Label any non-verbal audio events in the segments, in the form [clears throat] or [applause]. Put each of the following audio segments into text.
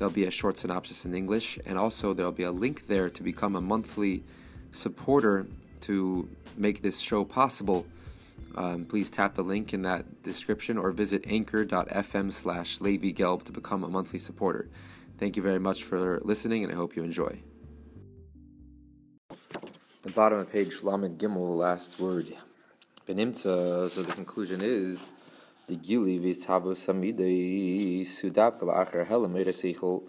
There'll be a short synopsis in English, and also there'll be a link there to become a monthly supporter to make this show possible. Um, please tap the link in that description or visit anchor.fm slash Levi Gelb to become a monthly supporter. Thank you very much for listening, and I hope you enjoy. The bottom of page Lamed Gimel, last word. Benimta, so the conclusion is the gili v'ishavo samidei sudav kalacher helam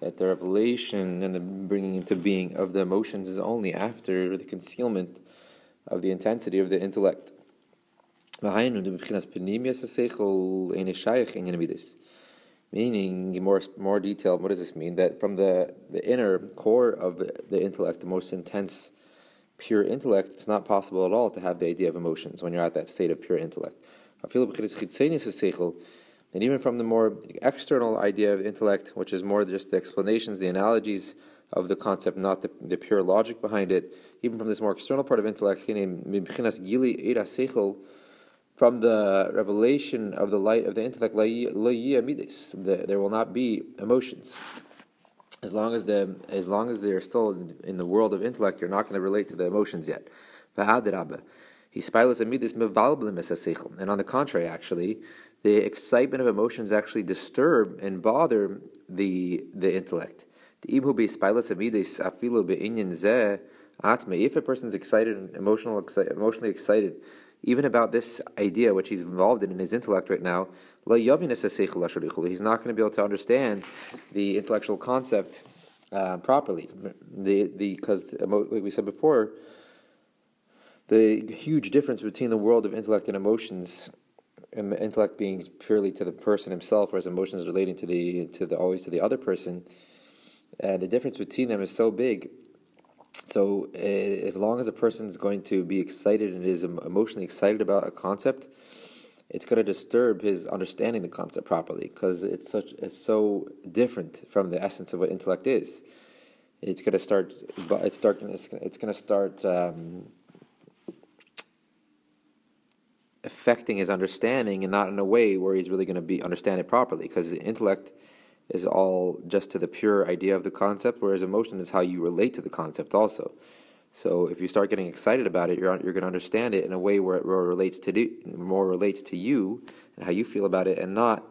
that the revelation and the bringing into being of the emotions is only after the concealment of the intensity of the intellect. Meaning, more more detailed, what does this mean? That from the, the inner core of the intellect, the most intense, pure intellect, it's not possible at all to have the idea of emotions when you're at that state of pure intellect and even from the more external idea of intellect, which is more just the explanations, the analogies of the concept, not the, the pure logic behind it, even from this more external part of intellect, from the revelation of the light of the intellect, there will not be emotions. As long as the as long as they're still in the world of intellect, you're not going to relate to the emotions yet. And on the contrary, actually, the excitement of emotions actually disturb and bother the the intellect. If a person is excited and emotional, emotionally excited, even about this idea which he's involved in in his intellect right now, he's not going to be able to understand the intellectual concept uh, properly. The because like we said before, the huge difference between the world of intellect and emotions, and intellect being purely to the person himself, whereas emotions relating to the to the always to the other person, and uh, the difference between them is so big. So, uh, as long as a person is going to be excited and is emotionally excited about a concept, it's going to disturb his understanding the concept properly because it's such it's so different from the essence of what intellect is. It's going to start. It's start. It's, it's going to start. Um, affecting his understanding and not in a way where he's really going to be understand it properly because the intellect is all just to the pure idea of the concept whereas emotion is how you relate to the concept also. So if you start getting excited about it you're, you're going to understand it in a way where it more relates to do, more relates to you and how you feel about it and not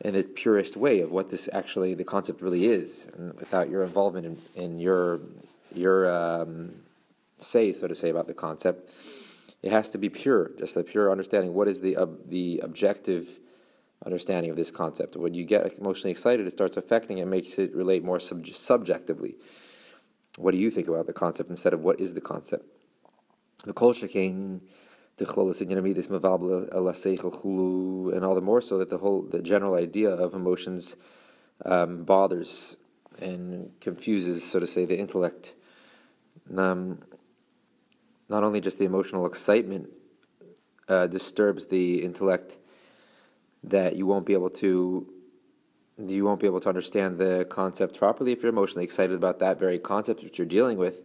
in the purest way of what this actually the concept really is and without your involvement in, in your your um, say so to say about the concept it has to be pure, just a pure understanding. What is the uh, the objective understanding of this concept? When you get emotionally excited, it starts affecting it, makes it relate more sub- subjectively. What do you think about the concept instead of what is the concept? The kol shekain, the this and all the more so that the whole the general idea of emotions um, bothers and confuses, so to say, the intellect. Um, not only just the emotional excitement uh, disturbs the intellect that you won't be able to you won't be able to understand the concept properly if you're emotionally excited about that very concept which you're dealing with.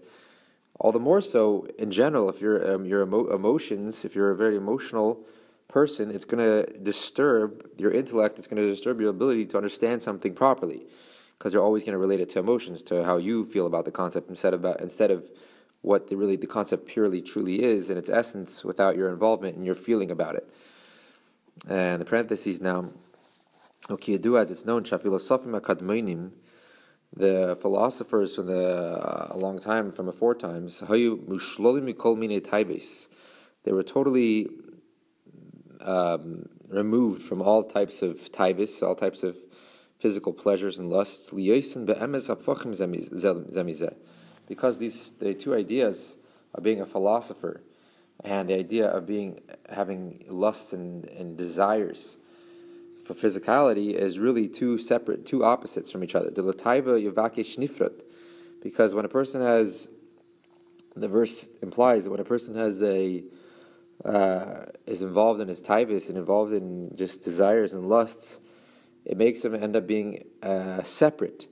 All the more so in general, if your um, your emo- emotions, if you're a very emotional person, it's going to disturb your intellect. It's going to disturb your ability to understand something properly, because you're always going to relate it to emotions, to how you feel about the concept instead of instead of what the, really the concept purely truly is in its essence without your involvement and your feeling about it. And the parentheses now, okay, do as it's known, Shafilosofim akadmoinim, the philosophers from the uh, a long time from before times, they were totally um, removed from all types of taibis, all types of physical pleasures and lusts because these the two ideas of being a philosopher and the idea of being having lusts and, and desires for physicality is really two separate, two opposites from each other. because when a person has, the verse implies that when a person has a uh, is involved in his tivus and involved in just desires and lusts, it makes him end up being uh, separate.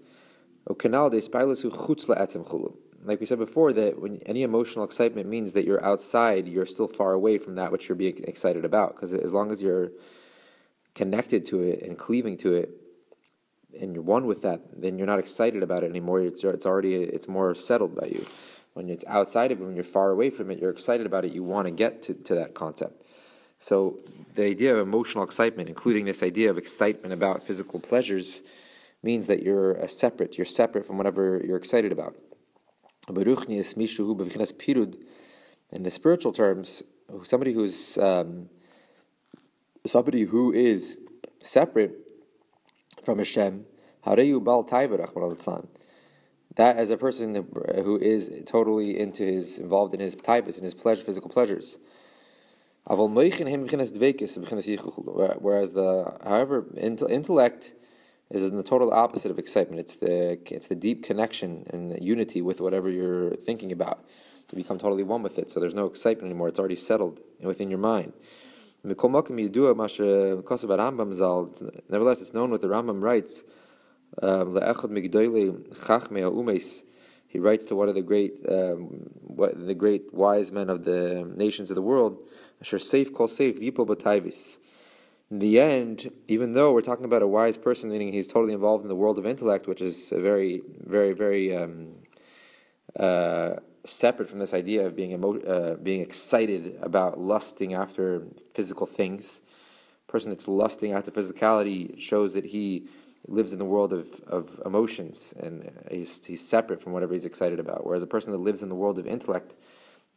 Like we said before, that when any emotional excitement means that you're outside, you're still far away from that which you're being excited about. Because as long as you're connected to it and cleaving to it, and you're one with that, then you're not excited about it anymore. It's, it's already it's more settled by you. When it's outside of it, when you're far away from it, you're excited about it. You want to get to, to that concept. So the idea of emotional excitement, including this idea of excitement about physical pleasures, means that you're separate. You're separate from whatever you're excited about. In the spiritual terms, somebody who's um, somebody who is separate from Hashem, that as a person who is totally into his involved in his taibas and his pleasure, physical pleasures. Whereas the however intellect is in the total opposite of excitement. It's the it's the deep connection and the unity with whatever you're thinking about. You become totally one with it, so there's no excitement anymore. It's already settled within your mind. Nevertheless, it's known what the Rambam writes. Um, he writes to one of the great, um, the great wise men of the nations of the world. Asher safe call safe bataivis. In the end, even though we're talking about a wise person, meaning he's totally involved in the world of intellect, which is very, very, very um, uh, separate from this idea of being emo- uh, being excited about lusting after physical things. A person that's lusting after physicality shows that he lives in the world of, of emotions and he's, he's separate from whatever he's excited about. Whereas a person that lives in the world of intellect,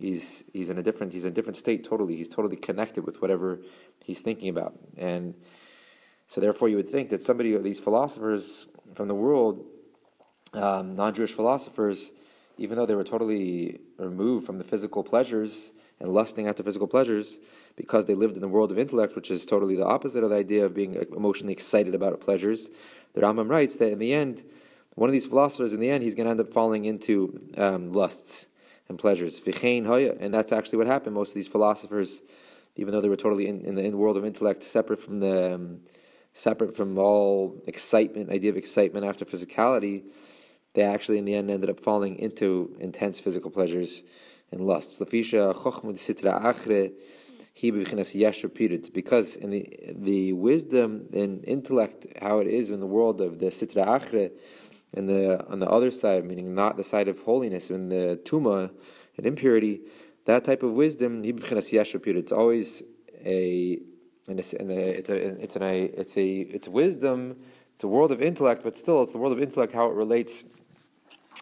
he's he's in a different he's in a different state totally. He's totally connected with whatever he's thinking about. And so therefore you would think that somebody these philosophers from the world, um, non-Jewish philosophers, even though they were totally removed from the physical pleasures and lusting after physical pleasures, because they lived in the world of intellect, which is totally the opposite of the idea of being emotionally excited about pleasures. The Rambam writes that in the end, one of these philosophers, in the end, he's going to end up falling into um, lusts and pleasures. And that's actually what happened. Most of these philosophers, even though they were totally in, in the, world of intellect, separate from the um, separate from all excitement, idea of excitement after physicality, they actually in the end ended up falling into intense physical pleasures and lusts. Because in the the wisdom and intellect, how it is in the world of the sitra achre, and the on the other side, meaning not the side of holiness, in the tuma and impurity, that type of wisdom, it's always a and it's, and it's a it's a it's a it's wisdom. It's a world of intellect, but still, it's the world of intellect how it relates,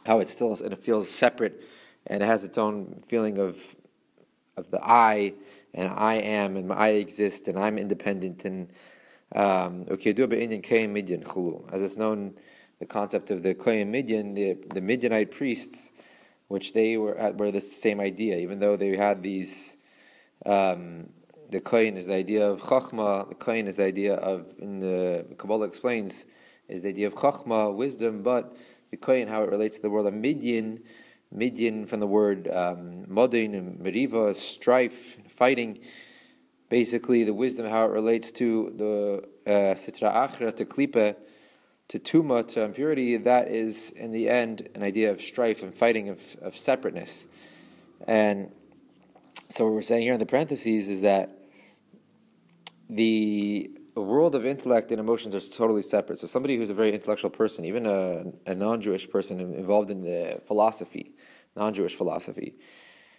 how it still and it feels separate, and it has its own feeling of of the I and I am and I exist and I'm independent and um, okay hulu as it's known, the concept of the Kohen Midian, the, the Midianite priests, which they were at, were the same idea, even though they had these. Um, the Kohen is the idea of Chachma, the Kohen is the idea of, in the Kabbalah explains, is the idea of Chachma, wisdom, but the Kohen, how it relates to the world of Midian, Midian from the word um, modin and meriva, strife, fighting. Basically, the wisdom how it relates to the uh, sitra achra to klipa, to tuma to impurity. That is, in the end, an idea of strife and fighting of, of separateness. And so, what we're saying here in the parentheses is that the world of intellect and emotions are totally separate. So, somebody who's a very intellectual person, even a, a non Jewish person involved in the philosophy, non Jewish philosophy,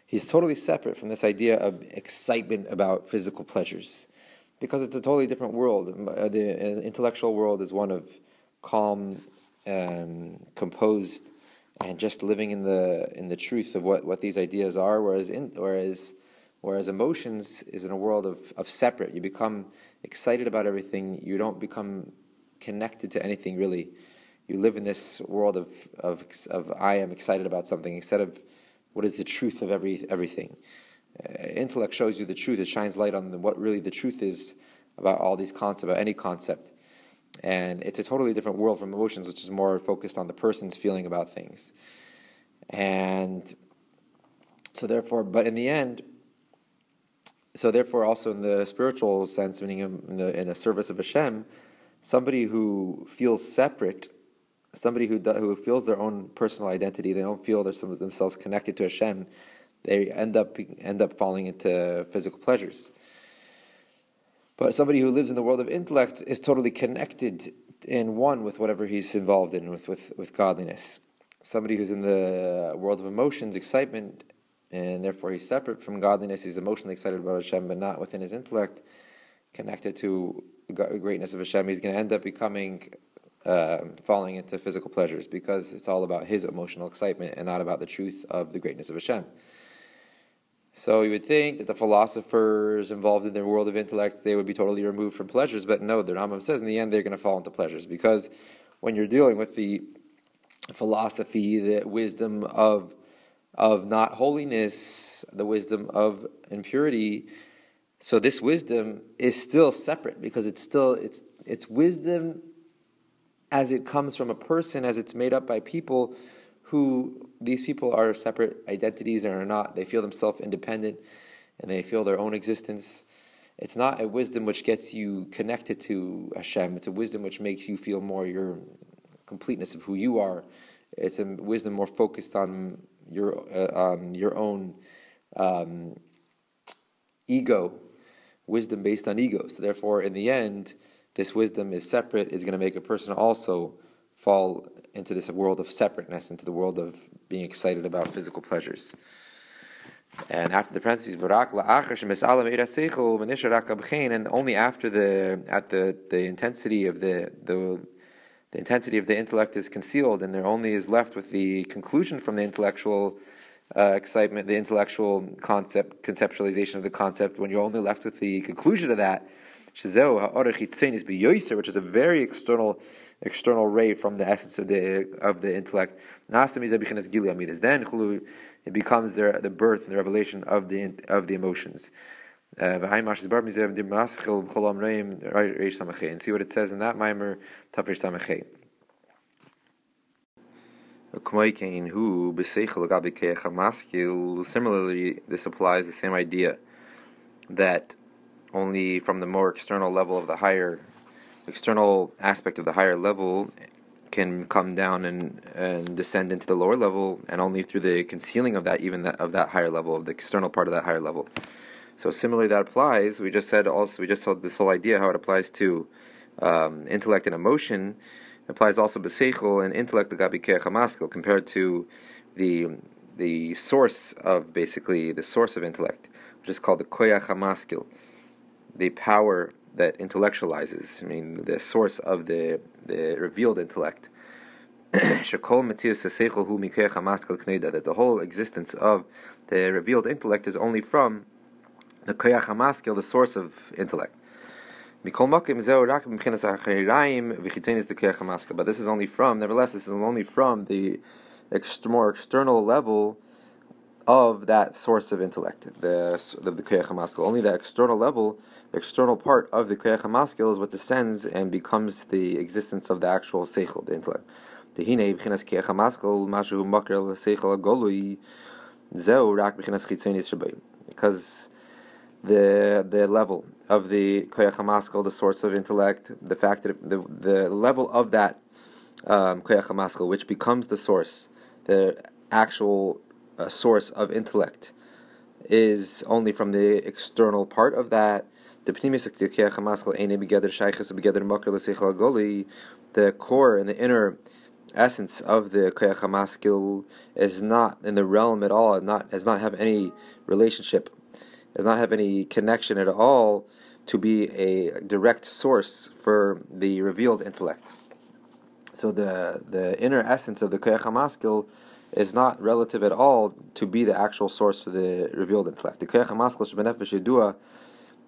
he's totally separate from this idea of excitement about physical pleasures because it's a totally different world. Uh, the intellectual world is one of calm, um, composed, and just living in the in the truth of what, what these ideas are. Whereas in, whereas whereas emotions is in a world of, of separate. You become excited about everything. You don't become connected to anything really you live in this world of, of, of I am excited about something instead of what is the truth of every, everything. Uh, intellect shows you the truth, it shines light on the, what really the truth is about all these concepts, about any concept. And it's a totally different world from emotions, which is more focused on the person's feeling about things. and so therefore, but in the end, so therefore, also in the spiritual sense, meaning in, the, in a service of Hashem, somebody who feels separate, somebody who who feels their own personal identity, they don't feel they're themselves connected to Hashem, they end up end up falling into physical pleasures. But somebody who lives in the world of intellect is totally connected in one with whatever he's involved in, with, with, with godliness. Somebody who's in the world of emotions, excitement, and therefore he's separate from godliness, he's emotionally excited about Hashem, but not within his intellect, connected to the greatness of Hashem, he's going to end up becoming, uh, falling into physical pleasures because it's all about his emotional excitement and not about the truth of the greatness of Hashem. So you would think that the philosophers involved in their world of intellect they would be totally removed from pleasures, but no, the Rambam says in the end they're going to fall into pleasures because when you're dealing with the philosophy, the wisdom of of not holiness, the wisdom of impurity, so this wisdom is still separate because it's still it's it's wisdom as it comes from a person, as it's made up by people who these people are separate identities and are not. They feel themselves independent and they feel their own existence. It's not a wisdom which gets you connected to Hashem. It's a wisdom which makes you feel more your completeness of who you are. It's a wisdom more focused on your uh, on your own um, ego, wisdom based on ego. So therefore, in the end, this wisdom is separate. Is going to make a person also fall into this world of separateness, into the world of being excited about physical pleasures. And after the parentheses, and only after the at the, the intensity of the, the the intensity of the intellect is concealed, and there only is left with the conclusion from the intellectual uh, excitement, the intellectual concept, conceptualization of the concept. When you're only left with the conclusion of that, which is a very external external ray from the essence of the of the intellect. Then it becomes the, the birth and the revelation of the of the emotions. Uh, and see what it says in that mimer, Tafir Samachet. Similarly, this applies the same idea that only from the more external level of the higher external aspect of the higher level can come down and, and descend into the lower level, and only through the concealing of that, even that, of that higher level, of the external part of that higher level. So similarly, that applies. We just said also we just saw this whole idea how it applies to um, intellect and emotion. It applies also beseichel and intellect the compared to the the source of basically the source of intellect, which is called the koyach hamaskil, the power that intellectualizes. I mean, the source of the the revealed intellect. [clears throat] that the whole existence of the revealed intellect is only from the koyach hamaskil, the source of intellect. But this is only from, nevertheless, this is only from the more external level of that source of intellect, the the, the. Only the external level external part of the Koyach HaMaskil is what descends and becomes the existence of the actual Seichel, the intellect. Tehine b'chinas Koyach HaMaskil mashu makar l'Seichel agolui zeu rak b'chinas chitzonis shabayim. Because the the level of the Koyach HaMaskil, the source of intellect, the fact that the, the level of that um, Koyach HaMaskil, which becomes the source, the actual uh, source of intellect, is only from the external part of that the the core and the inner essence of the koyach hamaskil is not in the realm at all. Not does not have any relationship, does not have any connection at all to be a direct source for the revealed intellect. So the the inner essence of the koyach hamaskil is not relative at all to be the actual source for the revealed intellect. The koyach hamaskil shebenefesh yedua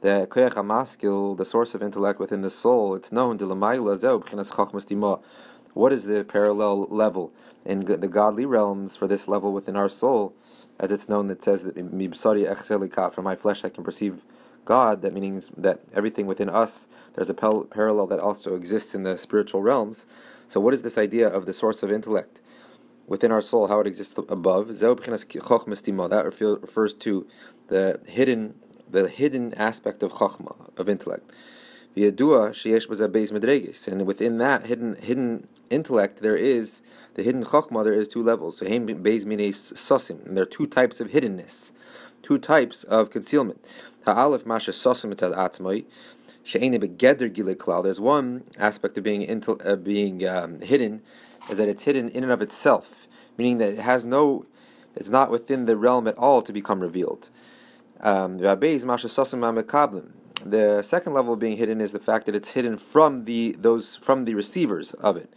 the koyach hamaskil, the source of intellect within the soul, it's known what is the parallel level in the godly realms for this level within our soul? As it's known that says that from my flesh I can perceive God. That means that everything within us there's a parallel that also exists in the spiritual realms. So what is this idea of the source of intellect? within our soul, how it exists above. That refers to the hidden, the hidden aspect of chokhmah, of intellect. And within that hidden hidden intellect, there is the hidden chokhmah. There is two levels. So beis sosim. And there are two types of hiddenness, two types of concealment. Ha'alef masha sosim atzmai. There's one aspect of being intel, uh, being um, hidden is that it's hidden in and of itself, meaning that it has no, it's not within the realm at all to become revealed. Um, the second level of being hidden is the fact that it's hidden from the those from the receivers of it.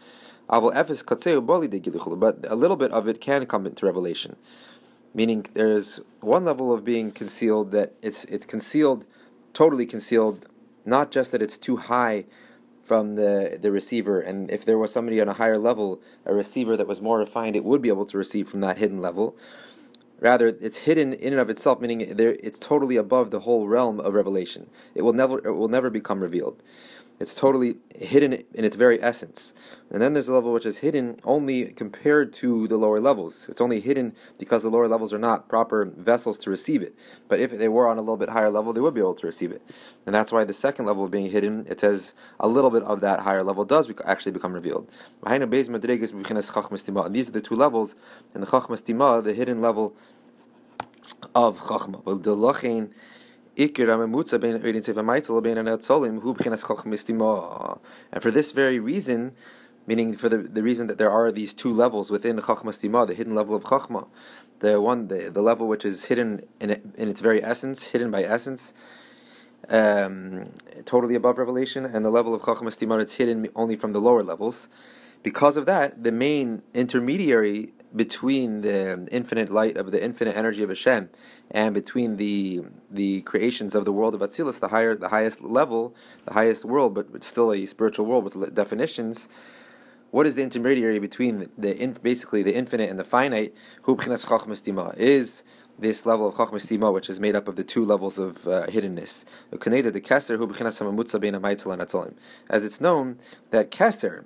But a little bit of it can come into revelation, meaning there's one level of being concealed that it's it's concealed, totally concealed, not just that it's too high from the, the receiver, and if there was somebody on a higher level, a receiver that was more refined, it would be able to receive from that hidden level. Rather, it's hidden in and of itself, meaning it's totally above the whole realm of revelation. It will never, it will never become revealed. It's totally hidden in its very essence. And then there's a level which is hidden only compared to the lower levels. It's only hidden because the lower levels are not proper vessels to receive it. But if they were on a little bit higher level, they would be able to receive it. And that's why the second level of being hidden, it says a little bit of that higher level does actually become revealed. And these are the two levels. In the Chachmas the hidden level of Chachma. And for this very reason, meaning for the, the reason that there are these two levels within the Chachma the hidden level of Chachma, the one, the, the level which is hidden in, in its very essence, hidden by essence, um, totally above revelation, and the level of Chachma Stima, it's hidden only from the lower levels. Because of that, the main intermediary between the infinite light of the infinite energy of Hashem and between the the creations of the world of Atzilus, the higher, the highest level, the highest world, but still a spiritual world with definitions. What is the intermediary between the in, basically the infinite and the finite? Is this level of Chachmas which is made up of the two levels of uh, hiddenness. As it's known that Keser,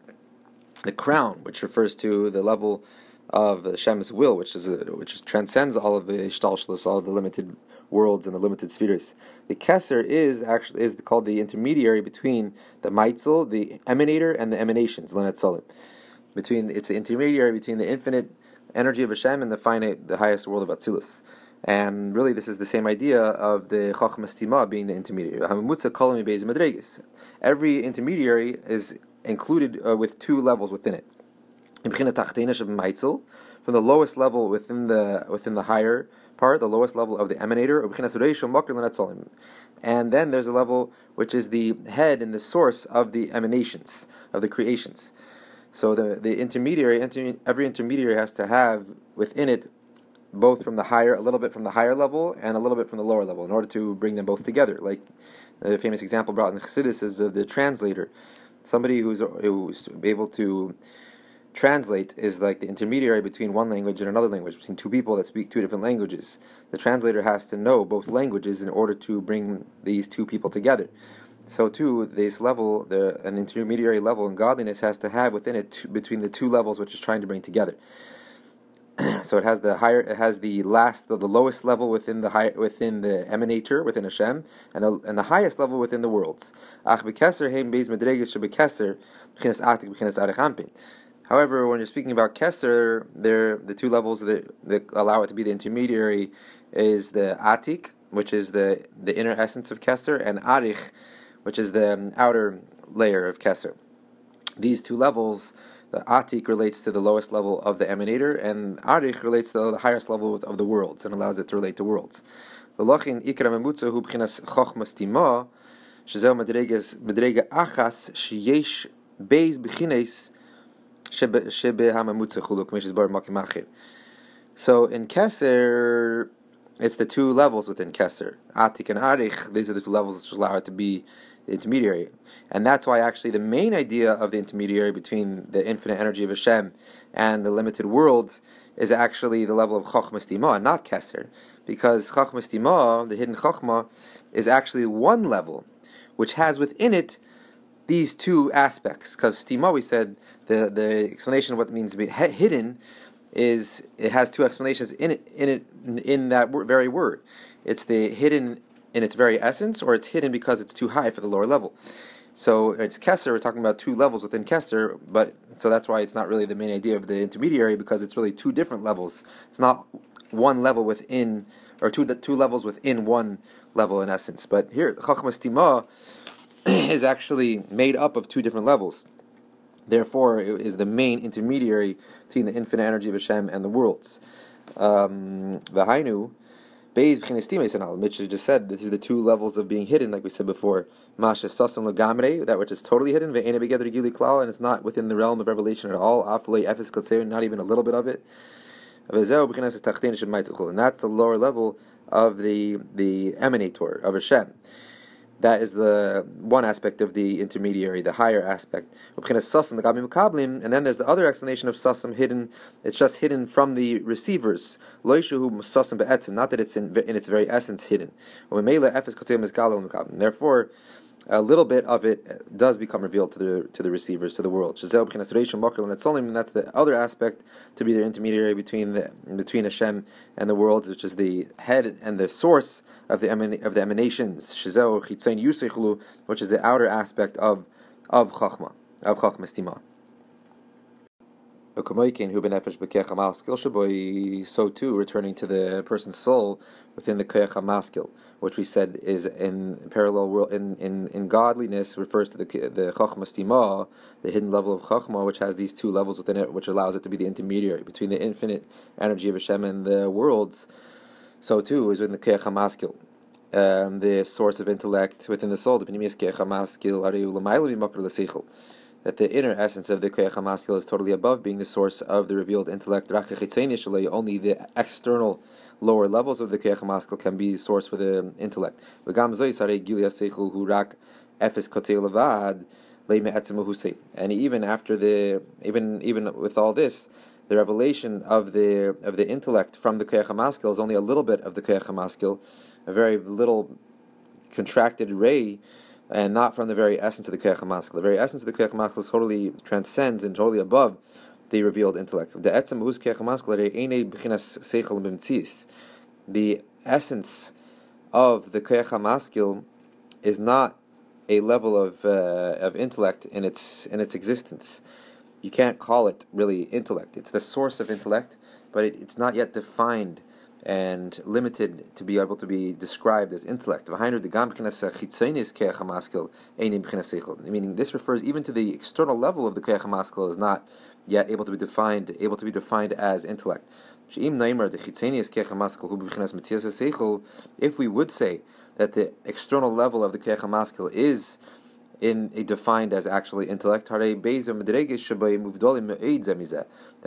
the crown, which refers to the level of Hashem's will, which is which transcends all of the ishtalshlus, all of the limited worlds and the limited spheres. The Kesser is actually is called the intermediary between the Maitzel, the emanator, and the emanations, Lenet. Between it's the intermediary between the infinite energy of Hashem and the finite, the highest world of Atzilus. And really, this is the same idea of the Chachmas Tima being the intermediary. Every intermediary is included uh, with two levels within it from the lowest level within the within the higher part, the lowest level of the emanator, and then there's a level which is the head and the source of the emanations of the creations. So the the intermediary, every intermediary has to have within it both from the higher, a little bit from the higher level and a little bit from the lower level, in order to bring them both together. Like the famous example brought in Chassidus is of the translator, somebody who's who's able to translate is like the intermediary between one language and another language, between two people that speak two different languages. The translator has to know both languages in order to bring these two people together. So too, this level, the an intermediary level in godliness has to have within it two, between the two levels which is trying to bring together. [clears throat] so it has the higher, it has the last, the, the lowest level within the high, within the emanator, within Hashem, and the, and the highest level within the worlds. However, when you're speaking about Kesser, there the two levels that, that allow it to be the intermediary is the Atik, which is the, the inner essence of Kesser, and Arich, which is the outer layer of Kesser. These two levels, the Atik relates to the lowest level of the emanator, and Arich relates to the highest level of the worlds and allows it to relate to worlds. So in Keser, it's the two levels within Keser. Atik and Arich, these are the two levels which allow it to be the intermediary. And that's why actually the main idea of the intermediary between the infinite energy of Hashem and the limited worlds is actually the level of Chochmas Dima, not Keser. Because Chochmas Dima, the hidden Chochma, is actually one level, which has within it these two aspects. Because Stima, we said, the, the explanation of what it means to be hidden is it has two explanations in it in it in that very word. It's the hidden in its very essence, or it's hidden because it's too high for the lower level. So it's Kesser. We're talking about two levels within Kesser, but so that's why it's not really the main idea of the intermediary because it's really two different levels. It's not one level within, or two two levels within one level in essence. But here, Chachmas Tima [coughs] is actually made up of two different levels. Therefore, it is the main intermediary between the infinite energy of Hashem and the worlds. Um, the Hainu, Beis B'chinestim Mitch just said this is the two levels of being hidden, like we said before. Masha Sasam Lagamre, that which is totally hidden, Ve'ene Begeder Gili Klal, and it's not within the realm of revelation at all. Aflei Efes Kotzer, not even a little bit of it. And that's the lower level of the the emanator of Hashem. That is the one aspect of the intermediary, the higher aspect. And then there's the other explanation of sasam hidden. It's just hidden from the receivers. Not that it's in, in its very essence hidden. Therefore, a little bit of it does become revealed to the to the receivers, to the world. And that's the other aspect to be the intermediary between the between Hashem and the world, which is the head and the source of the of the emanations, which is the outer aspect of of Chachma, of Chachma Stima. So too, returning to the person's soul within the Koyach HaMaskil, which we said is in parallel world in, in, in godliness refers to the the Chachma Stima, the hidden level of Chachma, which has these two levels within it, which allows it to be the intermediary between the infinite energy of Hashem and the worlds. So too is within the HaMaskil. Um, the source of intellect within the soul, the that the inner essence of the Koyach HaMaskil is totally above being the source of the revealed intellect. Only the external lower levels of the Koyach HaMaskil can be source for the intellect. And even after the even even with all this, the revelation of the of the intellect from the Koyach HaMaskil is only a little bit of the Koyach HaMaskil, a very little contracted ray and not from the very essence of the Kech HaMaskal. The very essence of the Kech HaMaskal totally transcends and totally above the revealed intellect. The The essence of the Kech maskil is not a level of uh, of intellect in its in its existence. You can't call it really intellect. It's the source of intellect, but it, it's not yet defined and limited to be able to be described as intellect. Meaning, this refers even to the external level of the Keach Maskil is not yet able to be defined, able to be defined as intellect. If we would say that the external level of the Keach HaMaskal is in a defined as actually intellect, then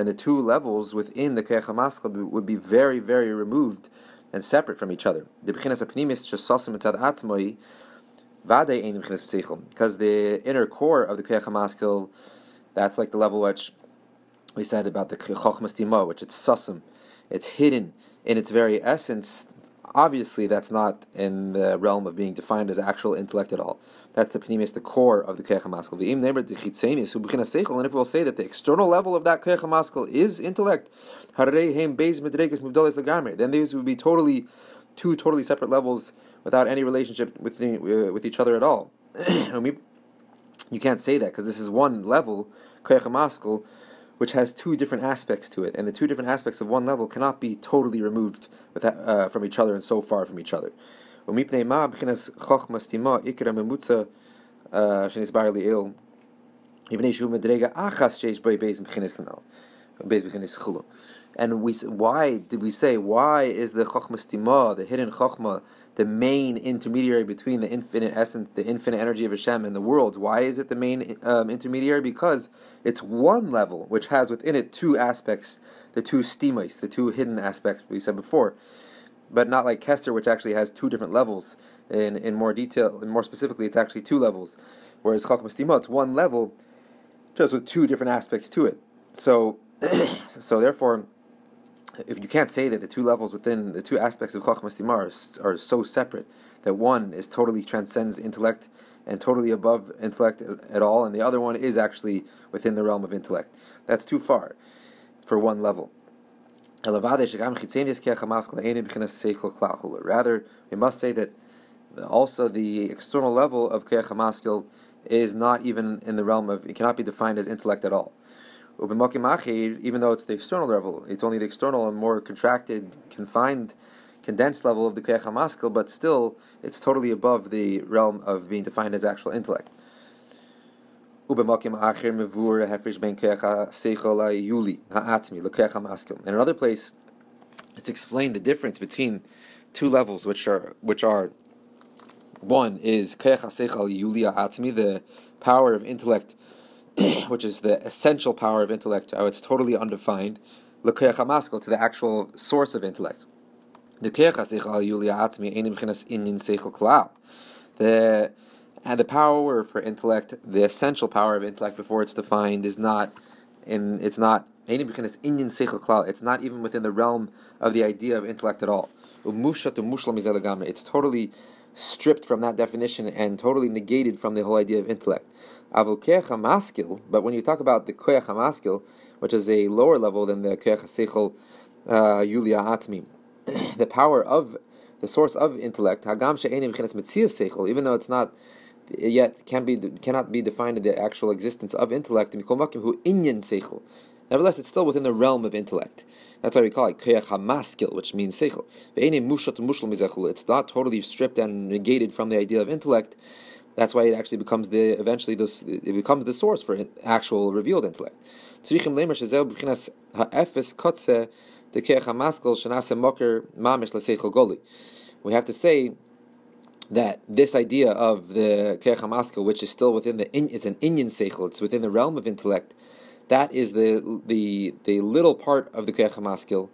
the two levels within the Keach HaMaskal would be very, very removed and separate from each other. Because the inner core of the Keach HaMaskal, that's like the level which we said about the Chochmas which it's sasim, it's hidden in its very essence. Obviously, that's not in the realm of being defined as actual intellect at all. That's the pnimis, the core of the seichel. And if we'll say that the external level of that keich hamaskel is intellect, then these would be totally two totally separate levels without any relationship with the, uh, with each other at all. [clears throat] you can't say that because this is one level keich hamaskel which has two different aspects to it, and the two different aspects of one level cannot be totally removed uh, from each other and so far from each other. Uh, and we, why did we say, why is the Chokhmah the hidden Chokhmah, the main intermediary between the infinite essence, the infinite energy of Hashem and the world? Why is it the main um, intermediary? Because it's one level which has within it two aspects, the two stimais, the two hidden aspects we said before but not like Kesser, which actually has two different levels. In, in more detail, and more specifically, it's actually two levels. Whereas Chachma Stima, it's one level, just with two different aspects to it. So, [clears throat] so therefore, if you can't say that the two levels within the two aspects of Chachma Stima are, are so separate, that one is totally transcends intellect and totally above intellect at all, and the other one is actually within the realm of intellect. That's too far for one level. Rather, we must say that also the external level of HaMaskil is not even in the realm of, it cannot be defined as intellect at all. Even though it's the external level, it's only the external and more contracted, confined, condensed level of the Keach HaMaskil, but still, it's totally above the realm of being defined as actual intellect. In another place, it's explained the difference between two levels, which are which are one is the power of intellect, [clears throat] which is the essential power of intellect, how it's totally undefined, to the actual source of intellect. The and the power for intellect, the essential power of intellect before it's defined, is not in it's not it's not even within the realm of the idea of intellect at all. It's totally stripped from that definition and totally negated from the whole idea of intellect. But when you talk about the koyach hamaskil, which is a lower level than the koyach seichel uh, yulia atmi, [clears throat] the power of the source of intellect, Hagamsha Einemchanas Sechel, even though it's not yet can be cannot be defined in the actual existence of intellect. who inyan seichel. Nevertheless, it's still within the realm of intellect. That's why we call it koyach hamaskil, which means seichel. It's not totally stripped and negated from the idea of intellect. That's why it actually becomes the eventually this it becomes the source for actual revealed intellect. We have to say that this idea of the Kech which is still within the, it's an Inyan Seichel, it's within the realm of intellect, that is the the the little part of the Kech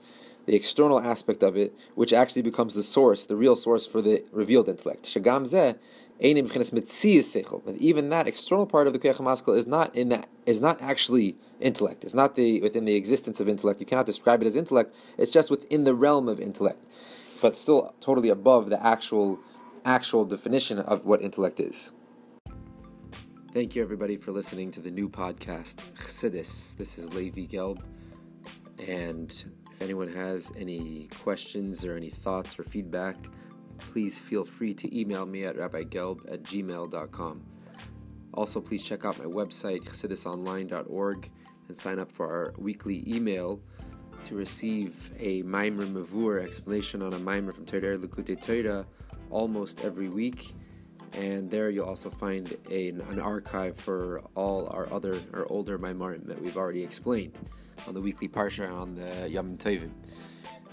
the external aspect of it, which actually becomes the source, the real source for the revealed intellect. Shagam zeh, but even that external part of the Kech is not in that is not actually intellect. It's not the within the existence of intellect. You cannot describe it as intellect. It's just within the realm of intellect, but still totally above the actual actual definition of what intellect is. Thank you, everybody, for listening to the new podcast. This is Levi Gelb. And if anyone has any questions or any thoughts or feedback, please feel free to email me at rabbigelb at gmail.com. Also, please check out my website, chassidusonline.org, and sign up for our weekly email to receive a Maimer Mavur explanation on a Maimer from Torah Likutei Torah almost every week. And there you'll also find a, an archive for all our other or older Maimarim that we've already explained on the weekly Parsha on the Yom Tovim.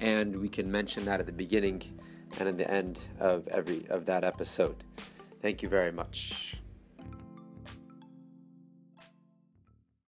and we can mention that at the beginning and at the end of every of that episode. Thank you very much.